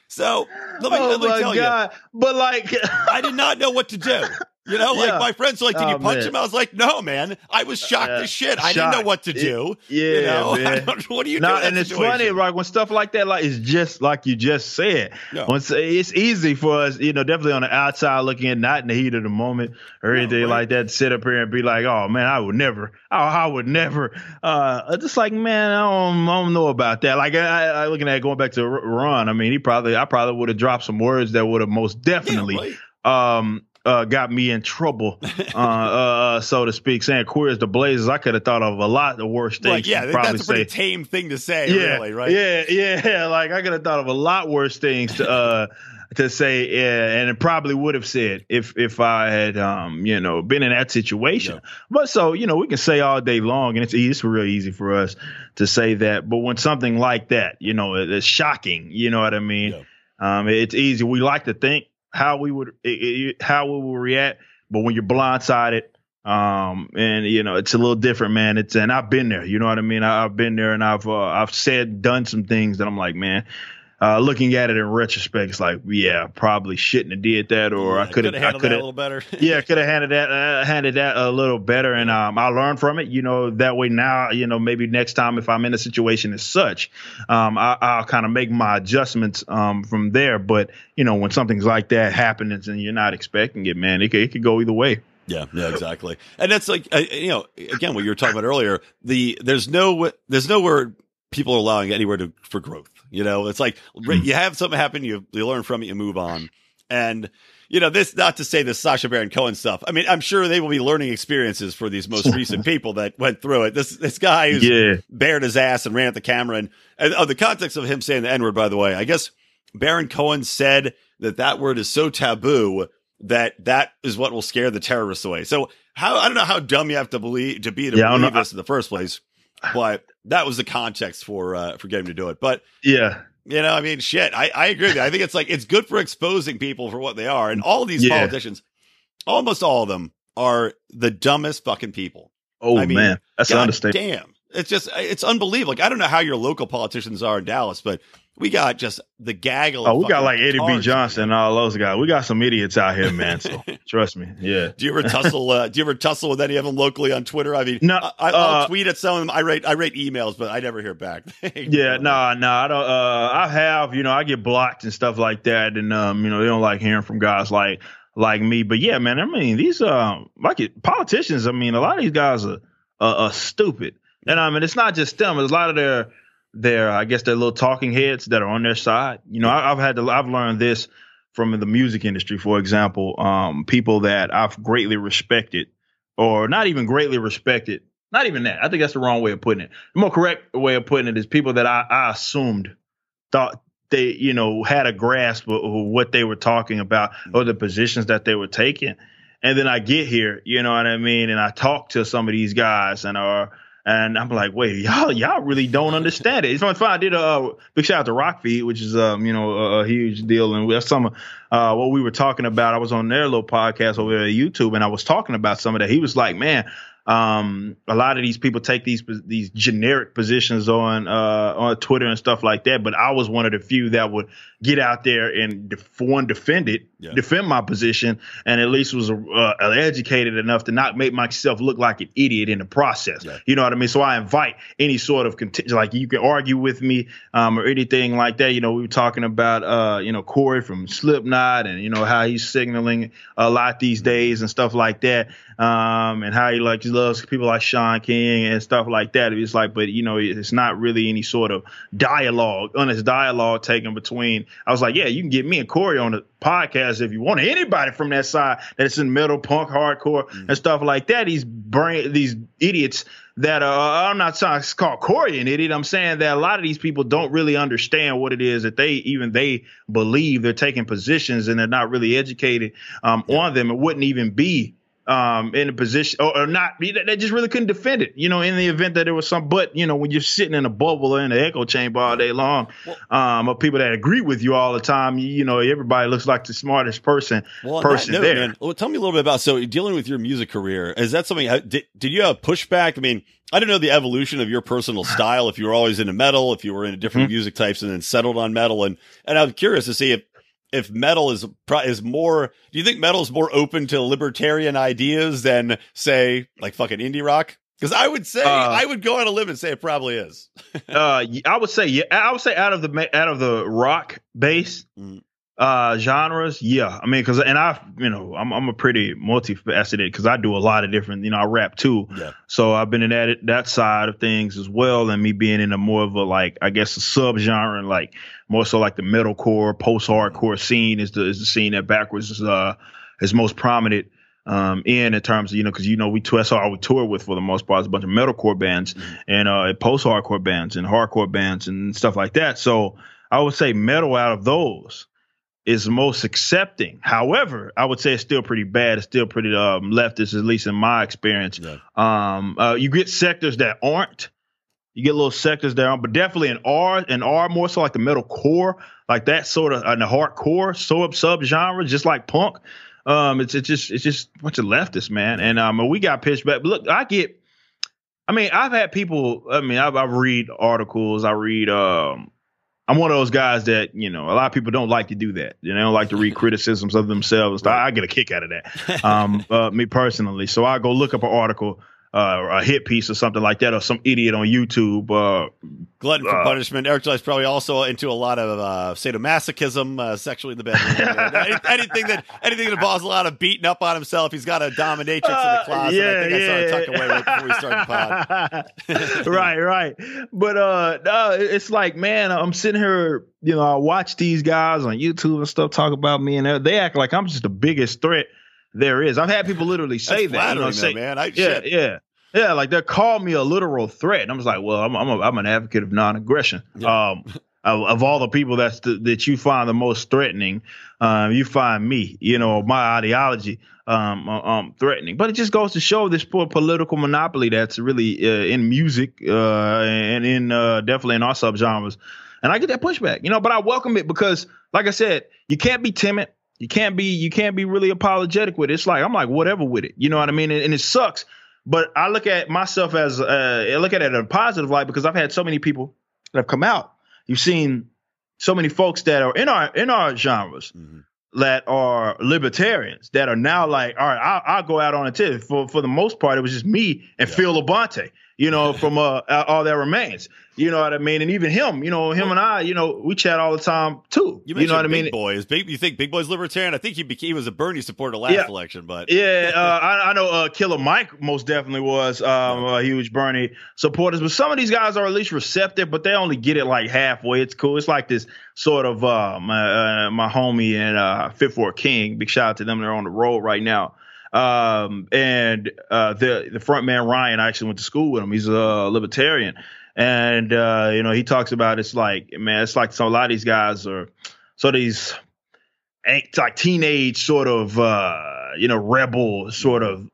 So let me, oh let me oh, my tell you, god! But like, I did not know what to do. You know, like Yeah. my friends like, did Oh, you punch man. him? I was like, no, man. I was shocked Uh, as shit. I didn't know what to It- do. yeah, you know, [laughs] man. what do you No, do? and it's situation? funny, like when stuff like that, like it's just like you just said. Yeah. Once it's easy for us, you know, definitely on the outside looking in, not in the heat of the moment or anything right. like that, to sit up here and be like, "Oh man, I would never, oh, I would never." Uh, just like, man, I don't, I don't know about that. Like, I, I looking at going back to Ron, I mean, he probably, I probably would have dropped some words that would have most Yeah, definitely right. um uh got me in trouble [laughs] uh, uh so to speak saying queer as the blazers i could have thought of a lot of worse things Right, yeah, probably that's a pretty say tame thing to say, yeah really, right? yeah yeah [laughs] like i could have thought of a lot worse things to uh to say yeah and it probably would have said if if i had um you know been in that situation Yeah. but so you know we can say all day long and it's easy it's real easy for us to say that but when something like that you know it- it's shocking you know what i mean Yeah. um, it's easy. We like to think how we would it, it, how we will react, but when you're blindsided, um, and you know it's a little different, man. It's and I've been there. You know what I mean? I, I've been there, and I've uh, I've said done some things that I'm like, man. Uh, looking at it in retrospect, it's like, yeah, probably shouldn't have did that, or I Yeah, could have, I handled could that a little better. [laughs] yeah, I could have handled that, uh, handled that a little better, and um, I learned from it. You know, that way now, you know, maybe next time if I'm in a situation as such, um, I, I'll kind of make my adjustments um from there. But you know, when something's like that happens and you're not expecting it, man, it could, it could go either way. Yeah, yeah, exactly. And that's like uh, you know, again, what you were talking about earlier. The there's no there's nowhere people are allowing anywhere to for growth. You know, it's like Mm. you have something happen, you you learn from it, you move on, and you know this. Not to say this Sacha Baron Cohen stuff. I mean, I'm sure they will be learning experiences for these most recent [laughs] people that went through it. This this guy who's Yeah. bared his ass and ran at the camera, and, and oh, the context of him saying the N word, by the way, I guess Baron Cohen said that that word is so taboo that that is what will scare the terrorists away. So how I don't know how dumb you have to believe to be to Yeah, believe this in the first place, but that was the context for uh, for getting to do it. But Yeah. you know, I mean, shit, I, I agree with you. I think it's like it's good for exposing people for what they are, and all these Yeah. politicians, almost all of them, are the dumbest fucking people. Oh I mean, man, that's an God understatement. Damn. It's just, it's unbelievable. Like, I don't know how your local politicians are in Dallas, but we got just the gaggle. Oh, we got like Eddie B. Johnson and all those guys. We got some idiots out here, man. So [laughs] trust me. Yeah. Do you ever tussle? Uh, do you ever tussle with any of them locally on Twitter? I mean, No, I, I- I'll uh, tweet at some of them. I rate, I rate emails, but I never hear back. [laughs] Yeah, no, no, I don't. Uh, I have, you know, I get blocked and stuff like that, and um, you know, they don't like hearing from guys like like me. But yeah, man, I mean, these um, like it, politicians. I mean, a lot of these guys are are, are stupid, and I mean, it's not just them. It's a lot of their their, I guess, their little talking heads that are on their side. You know, I, I've had to, I've learned this from the music industry, for example, um, people that I've greatly respected, or not even greatly respected. Not even that. I think that's the wrong way of putting it. The more correct way of putting it is people that I, I assumed thought they, you know, had a grasp of, of what they were talking about or the positions that they were taking. And then I get here, you know what I mean? And I talk to some of these guys and are, and I'm like, wait, [laughs] y'all, y'all really don't understand it. It's fun. I did a big shout out to Rockfeed, which is, um, you know, a, a huge deal. And that's some, uh, what we were talking about. I was on their little podcast over at YouTube and I was talking about some of that. He was like, man, um, a lot of these people take these these generic positions on uh, on Twitter and stuff like that. But I was one of the few that would get out there and def- for one defend it, Yeah. defend my position, and at least was uh, educated enough to not make myself look like an idiot in the process. Yeah. You know what I mean? So I invite any sort of contingent, like you can argue with me um, or anything like that. You know, we were talking about uh, you know Corey from Slipknot and you know how he's signaling a lot these days and stuff like that um, and how he like loves people like Shaun King and stuff like that. It's like, but you know, it's not really any sort of dialogue, honest dialogue taken between. I was like, yeah, you can get me and Corey on the podcast if you want. Anybody from that side that's in metal, punk, hardcore, and stuff like that. These brain, these idiots that uh, I'm not trying to call Corey an idiot. I'm saying that a lot of these people don't really understand what it is that they even they believe they're taking positions and they're not really educated um, on them. It wouldn't even be um, in a position or, or not. They just really couldn't defend it. You know, in the event that there was some. But you know, when you're sitting in a bubble or in an echo chamber all day long, um, of people that agree with you all the time, you, you know, everybody looks like the smartest person Well, on person note, there. man, well, tell me a little bit about so dealing with your music career. Is that something? uh, Did, did you have pushback? I mean, I don't know the evolution of your personal style. If you were always into metal, if you were into different Mm-hmm. music types, and then settled on metal, and and I'm curious to see if if metal is is more. Do you think metal is more open to libertarian ideas than say like fucking indie rock? Because I would say Uh, I would go on a limb and say it probably is. [laughs] uh, I would say yeah. I would say out of the out of the rock base Mm. Uh genres, yeah. I mean, because and I, you know, I'm I'm a pretty multifaceted because I do a lot of different. You know, I rap too, Yeah. so I've been in that that side of things as well, and me being in a more of a like I guess a sub genre, like more so like the metalcore, post hardcore scene is the is the scene that Backwordz is uh is most prominent um, in in terms of you know because you know we that's all we tour with for the most part is a bunch of metalcore bands and uh, post hardcore bands and hardcore bands and stuff like that. So I would say metal out of those is most accepting. However, I would say it's still pretty bad. It's still pretty um, leftist, at least in my experience. Yeah. Um, uh, you get sectors that aren't. You get little sectors that aren't, but definitely an R and R more so like the metal core, like that sort of and the hardcore sub sub genre, just like punk. Um, it's it's just it's just a bunch of leftists, man. And um, we got pitched back. But look, I get. I mean, I've had people. I mean, I've, I read articles. I read. Um, I'm one of those guys that you know a lot of people don't like to do that. You know, they don't like to read [laughs] criticisms of themselves. I get a kick out of that. Um, uh, me personally, so I go look up an article. Uh, a hit piece or something like that, or some idiot on YouTube. Uh, Glutton for uh, punishment. Eric is probably also into a lot of uh, sadomasochism, uh, sexually in the bedroom. [laughs] Anything that anything that involves a lot of beating up on himself. He's got a dominatrix in the closet. I think I saw it away right before we started the pod. [laughs] [laughs] right, right. But uh, no, it's like, man, I'm sitting here, you know, I watch these guys on YouTube and stuff talk about me, and they act like I'm just the biggest threat there is. I've had people [laughs] literally say That's that, you know, say, though, man. I, yeah, shit. yeah. Yeah, like they call me a literal threat, and I'm just like, well, I'm I'm, a, I'm an advocate of non-aggression. Yeah. Um, of, of all the people that's the, that you find the most threatening, um, you find me, you know, my ideology, um, uh, um, threatening. But it just goes to show this poor political monopoly that's really uh, in music, uh, and in uh, definitely in our subgenres. And I get that pushback, you know, but I welcome it because, like I said, you can't be timid. You can't be you can't be really apologetic with it. It's like I'm like whatever with it. You know what I mean? And, and it sucks. But I look at myself as uh, I look at it in a positive light because I've had so many people that have come out. You've seen so many folks that are in our in our genres Mhm. that are libertarians that are now like, all right, I'll, I'll go out on a tip. For for the most part, it was just me and Yeah. Phil Labonte, you know, from uh, All That Remains. You know what I mean? And even him, you know, him and I, you know, we chat all the time too. You You, know what I mean? Big Boy. Is Big, you think Big Boy's libertarian? I think he became he was a Bernie supporter last Yeah. election, but Yeah, [laughs] uh, I, I know uh, Killer Mike most definitely was um, a huge Bernie supporters, but some of these guys are at least receptive, but they only get it like halfway. It's cool. It's like this sort of uh, my uh, my homie and uh, Fit For A King. Big shout out to them. They're on the road right now. Um, and uh, the the front man Ryan, I actually went to school with him. He's a libertarian, and uh, you know he talks about it's like man, it's like so a lot of these guys are so these like teenage sort of uh you know rebel sort of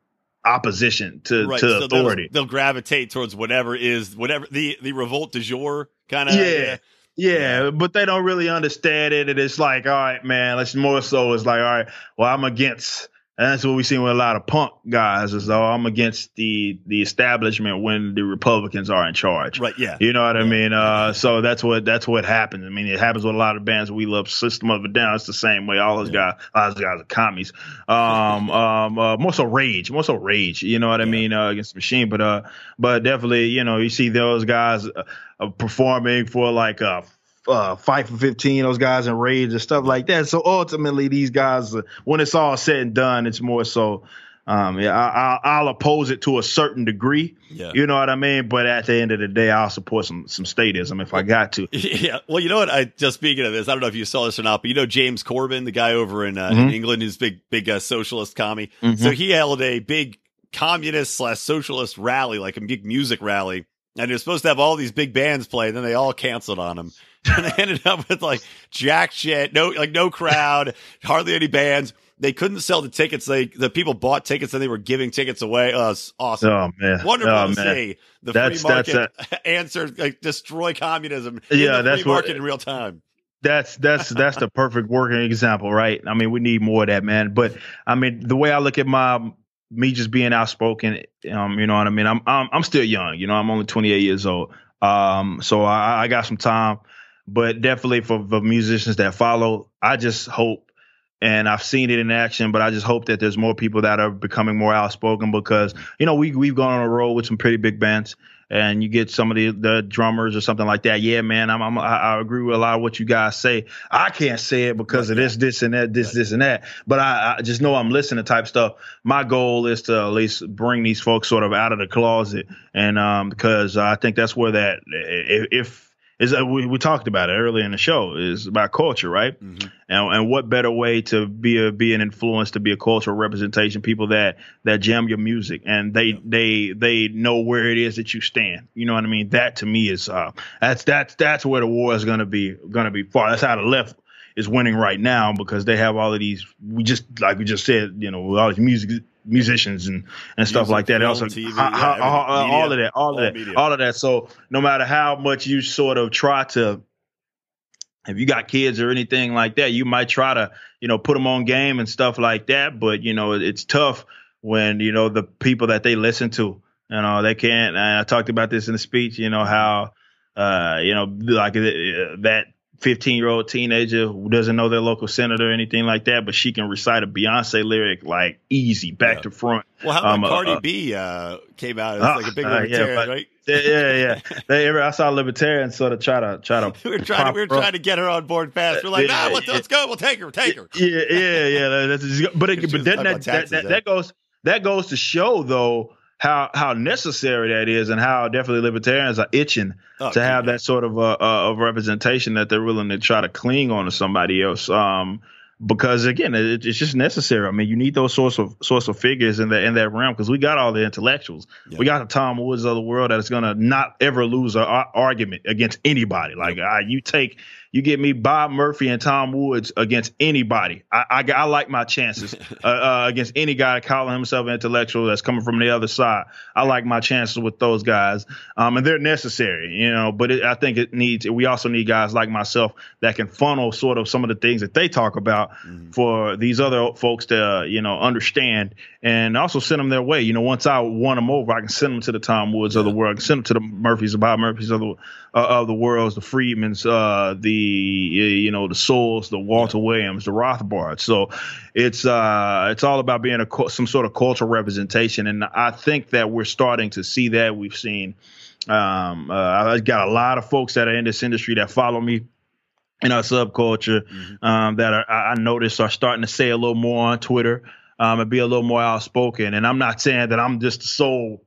opposition to right, to so they'll- authority They'll, gravitate towards whatever is whatever the the revolt du jour kind of. yeah. yeah but they don't really understand it and it's like all right man let's more so it's like all right well i'm against and that's what we see with a lot of punk guys is though i'm against the the establishment when the republicans are in charge Right. Yeah. You know what I mean? Uh, so that's what that's what happens. I mean, it happens with a lot of bands we love. System of a Down. It's the same way. All those Yeah. guys, all those guys are commies. Um, [laughs] um, uh, more so rage, more so rage. You know what I Yeah. mean uh, against the machine. But uh, but definitely, you know, you see those guys uh, uh, performing for like uh, fight for 15, those guys in rage and stuff like that. So ultimately, these guys, when it's all said and done, it's more so. Um, yeah, I, I, I'll oppose it to a certain degree. Yeah. You know what I mean? But at the end of the day, I'll support some some statism if I got to. [laughs] Yeah. Well, you know what? I just speaking of this, I don't know if you saw this or not, but you know James Corbyn, the guy over in, uh, in Mhm. England, who's big, big uh, socialist commie. Mhm. So he held a big communist slash socialist rally, like a big music rally, and he was supposed to have all these big bands play. And then they all canceled on him, and they ended up with like jack shit, no, like no crowd, [laughs] hardly any bands. They couldn't sell the tickets. They the people bought tickets and they were giving tickets away. Uh, it's awesome. Oh man, Wonderful oh, to man. see the That's- free that's market [laughs] answer, like destroy communism. in Yeah, the that's free what- market in real time. That's that's that's the perfect working example, right? I mean, we need more of that, man. But I mean, the way I look at my me just being outspoken, um, you know what I mean. I'm I'm I'm still young, you know. I'm only 28 years old, um, so I, I got some time. But definitely for the musicians that follow, I just hope, and I've seen it in action. But I just hope that there's more people that are becoming more outspoken because you know we we've gone on a roll with some pretty big bands and you get some of the, the drummers or something like that. Yeah, man, I'm, I'm I I agree with a lot of what you guys say. I can't say it because of this, this, and that, this, this, and that. But I, I just know I'm listening to type stuff. My goal is to at least bring these folks sort of out of the closet, and um, because I think that's where that if, if is uh, we, we talked about it earlier in the show is about culture, right? Mhm. And, and what better way to be a be an influence to be a cultural representation? People that that jam your music and they Yeah. they they know where it is that you stand. You know what I mean? That to me is uh that's that's that's where the war is gonna be gonna be far. That's how the left is winning right now because they have all of these. We just like we just said, you know, with all these music musicians and and stuff Music, like that. film, also, TV, ha- yeah, ha- everything. all, all of that, all, All of that, media. all of that. So no matter how much you sort of try to if you got kids or anything like that, you might try to, you know, put them on game and stuff like that. But you know, it's tough when you know the people that they listen to, you know, they can't. And I talked about this in the speech. You know how, uh, you know, like uh, that 15 year old teenager who doesn't know their local senator or anything like that, but she can recite a Beyonce lyric like easy, back Yeah. to front. Well, how about Um, uh, Cardi uh, B uh, came out as Ah, like a big uh, libertarian, yeah, but- right? Yeah, yeah, yeah. [laughs] They, I saw libertarians sort of try to try to. [laughs] We were trying. To, we were prop her up. trying to get her on board fast. We're like, Yeah, nah, let's, let's go. We'll take her. Take her. Yeah, yeah, yeah. That's, but it, but then that, about that, that, that goes that goes to show though how how necessary that is and how definitely libertarians are itching Oh, to have that sort of uh, uh, of representation that they're willing to try to cling on to somebody else. Um, because again, it, it's just necessary. I mean, you need those sorts of sorts of figures in that in that realm because we got all the intellectuals. Yeah. We got the Tom Woods of the world that is going to not ever lose an argument against anybody. Like uh, you take you get me Bob Murphy and Tom Woods against anybody. I I, I like my chances [laughs] uh, uh, against any guy calling himself intellectual that's coming from the other side. I like my chances with those guys, um, and they're necessary, you know. But it, I think it needs. We also need guys like myself that can funnel sort of some of the things that they talk about Mm-hmm. for these other folks to uh, you know understand and also send them their way. You know, once I won them over, I can send them to the Tom Woods of the world. I can send them to the Murphys, the Bob Murphys of the uh, of the worlds, the Friedmans, uh, the you know the Sowells, the Walter Williams, the Rothbards. So it's uh it's all about being a some sort of cultural representation, and I think that we're starting to see that. We've seen. Um, uh, I got a lot of folks that are in this industry that follow me in our subculture um, that are, I I notice are starting to say a little more on Twitter um, and be a little more outspoken. And I'm not saying that I'm just the sole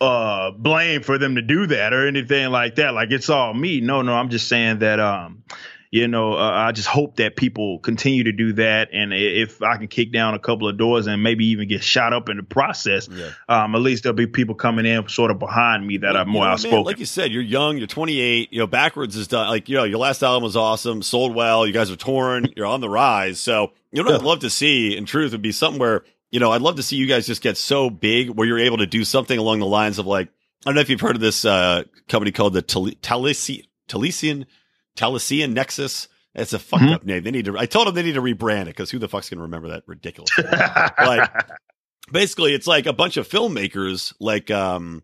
uh, blame for them to do that or anything like that. Like it's all me. No, no, I'm just saying that. Um, you know, uh, I just hope that people continue to do that, and if I can kick down a couple of doors and maybe even get shot up in the process, Yeah. um, at least there'll be people coming in sort of behind me that are You more know, man, outspoken. like you said, you're young, you're 28. You know, Backwordz is done. Like you know, your last album was awesome, sold well. You guys are torn, you're on the rise. So you know, what I'd love to see. In truth, would be something where you know, I'd love to see you guys just get so big where you're able to do something along the lines of like I don't know if you've heard of this uh, company called the Tal- Talisi- Taliesin Taliesin Nexus. It's a fucked Mhm. up name. They need to. I told them they need to rebrand it because who the fuck's gonna remember that ridiculous? [laughs] like basically it's like a bunch of filmmakers like um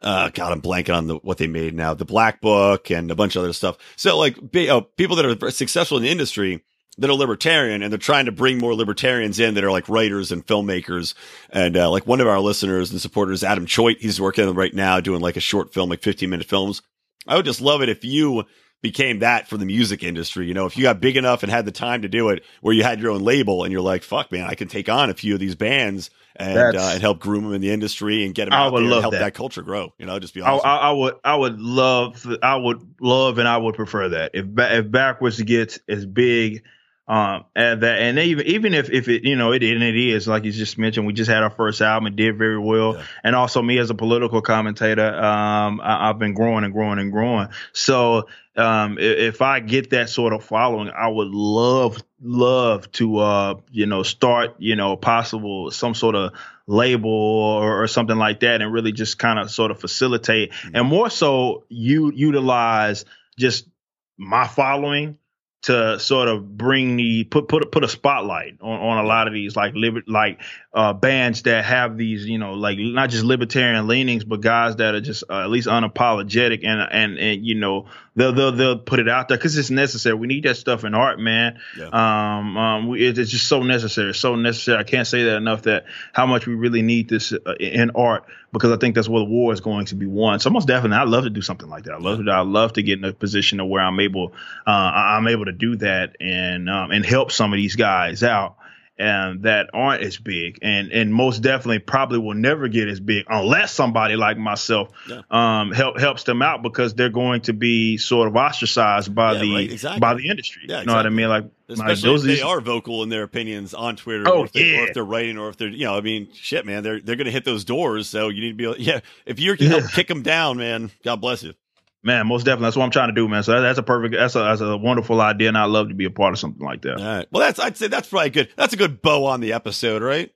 uh god i'm blanking on the what they made now the black book and a bunch of other stuff so like be, uh, people that are successful in the industry that are libertarian and they're trying to bring more libertarians in that are like writers and filmmakers and uh, like one of our listeners and supporters adam choit he's working on right now doing like a short film like 15 minute films i would just love it if you became that for the music industry. You know, if you got big enough and had the time to do it, where you had your own label and you're like, "Fuck, man, I can take on a few of these bands and uh, and help groom them in the industry and get them I out there and help that. that. culture grow." You know, just be I. I, I would, I would love, I would love, and I would prefer that if if Backwordz gets as big, um, and that, and even even if if it, you know, it and it is like you just mentioned, we just had our first album, it did very well, Yeah. and also me as a political commentator, um, I, I've been growing and growing and growing. So, um, i- if I get that sort of following, I would love love to, uh, you know, start, you know, possible some sort of label or, or something like that and really just kind of sort of facilitate and more so you utilize just my following to sort of bring the put put a, put a spotlight on, on a lot of these like liber, like uh bands that have these you know like not just libertarian leanings but guys that are just uh, at least unapologetic and and and you know they'll they'll, they'll put it out there because it's necessary. We need that stuff in art man. Yeah. um um we, it- it's just so necessary so necessary. I can't say that enough that how much we really need this uh, in art because i think that's where the war is going to be won. So most definitely i love to do something like that. I love to i love to get in a position of where i'm able uh i'm able to do that and um and help some of these guys out and that aren't as big and and most definitely probably will never get as big unless somebody like myself Yeah. um help helps them out because they're going to be sort of ostracized by Yeah, the right, exactly. by the industry Yeah, you know what i mean like, like Especially those if they these- are vocal in their opinions on Twitter, Oh, or, if they, or yeah. if they're writing, or if they're, you know, I mean, shit, man, they're they're going to hit those doors. So you need to be, able- yeah, if you can [laughs] help kick them down, man, God bless you. Man most definitely that's what i'm trying to do man so that, that's a perfect that's a, that's a wonderful idea and i'd love to be a part of something like that All right. Well, that's I'd say that's probably good. That's a good bow on the episode, right?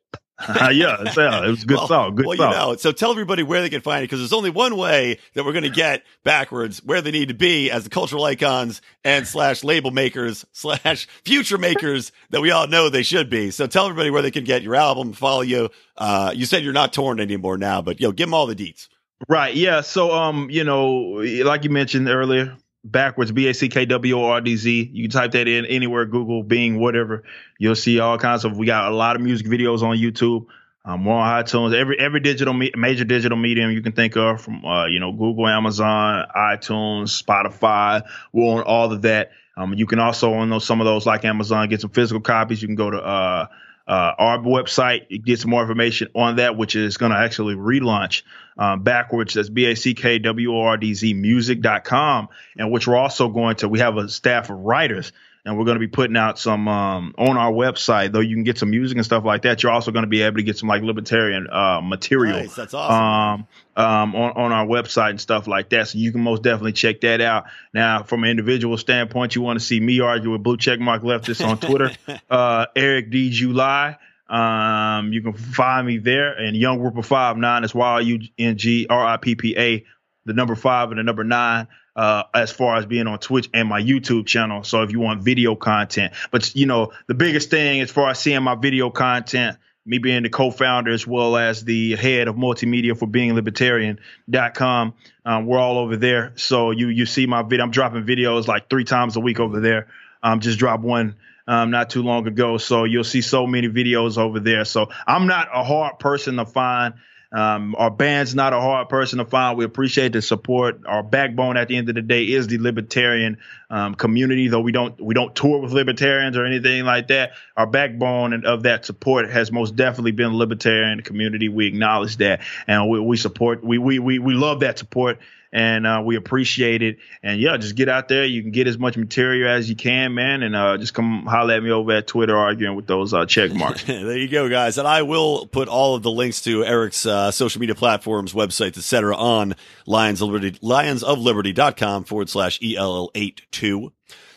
yeah, it's, [laughs] yeah, it was a [laughs] good well, song. Good well, song. you know, so tell everybody where they can find it because there's only one way that we're going to get Backwordz where they need to be as the cultural icons and slash label makers slash future makers that we all know they should be. So tell everybody where they can get your album, follow you. Uh, you said you're not torn anymore now, but you know, give them all the deets. Right. Yeah. So, um, you know, like you mentioned earlier, Backwordz B A C K W O R D Z. You can type that in anywhere, Google, Bing, whatever. You'll see all kinds of. We got a lot of music videos on YouTube. Um, we're on iTunes. Every every digital me- major digital medium you can think of, from uh, you know Google, Amazon, iTunes, Spotify. We're on all of that. Um, you can also on those some of those like Amazon get some physical copies. You can go to uh, uh, our website, get some more information on that, which is going to actually relaunch um, Backwordz. That's B A C K W O R D Z music.com. And which we're also going to, we have a staff of writers and we're going to be putting out some um, on our website. Though you can get some music and stuff like that, you're also going to be able to get some like libertarian uh, material. Nice, that's awesome. Um, um, on on our website and stuff like that. So you can most definitely check that out. Now, from an individual standpoint, you want to see me argue with blue checkmark leftists on Twitter, [laughs] uh, Eric D July. Um, you can find me there and Yung Rippa five nine is Y U N G R I P P A, the number five and the number nine uh, as far as being on Twitch and my YouTube channel. So if you want video content, but you know, the biggest thing as far as seeing my video content, me being the co-founder as well as the head of multimedia for BeingLibertarian.com. Um, we're all over there. So you, you see my video. I'm dropping videos like three times a week over there. Um, just dropped one um, not too long ago. So you'll see so many videos over there. So I'm not a hard person to find. Um, our band's not a hard person to find. We appreciate the support. Our backbone at the end of the day is the libertarian um, community, though we don't we don't tour with libertarians or anything like that. Our backbone and of that support has most definitely been libertarian community. We acknowledge that, and we, we support. We, we we we love that support and uh, we appreciate it. And yeah, just get out there. You can get as much material as you can, man, and uh, just come holler at me over at Twitter arguing with those uh, check marks. [laughs] there you go, guys. And I will put all of the links to Eric's uh, social media platforms, websites, etc., on Lions of Liberty, lionsofliberty.com forward slash ELL82.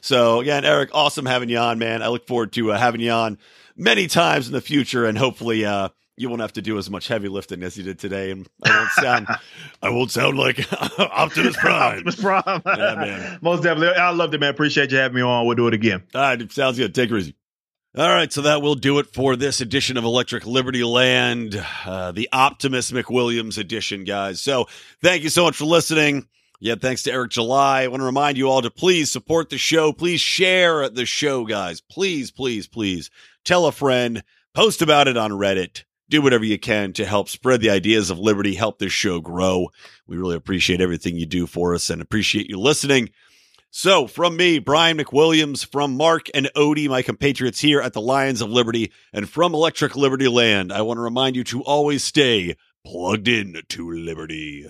So again, Eric, awesome having you on, man. I look forward to uh, having you on many times in the future and hopefully, uh, you won't have to do as much heavy lifting as you did today, and I won't sound, [laughs] I won't sound like [laughs] [laughs] Optimus Prime. Optimus Prime, yeah, man. Most definitely, I loved it, man. Appreciate you having me on. We'll do it again. All right, sounds good. Take it easy. All right, so that will do it for this edition of Electric Libertyland, uh, the Optimus McWilliams edition, guys. So thank you so much for listening. Yeah, thanks to Eric July. I want to remind you all to please support the show. Please share the show, guys. Please, please, please tell a friend, post about it on Reddit do whatever you can to help spread the ideas of liberty, help this show grow. We really appreciate everything you do for us and appreciate you listening. So, from me, Brian McWilliams, from Mark and Odie, my compatriots here at the Lions of Liberty, and from Electric Libertyland, I want to remind you to always stay plugged in to liberty.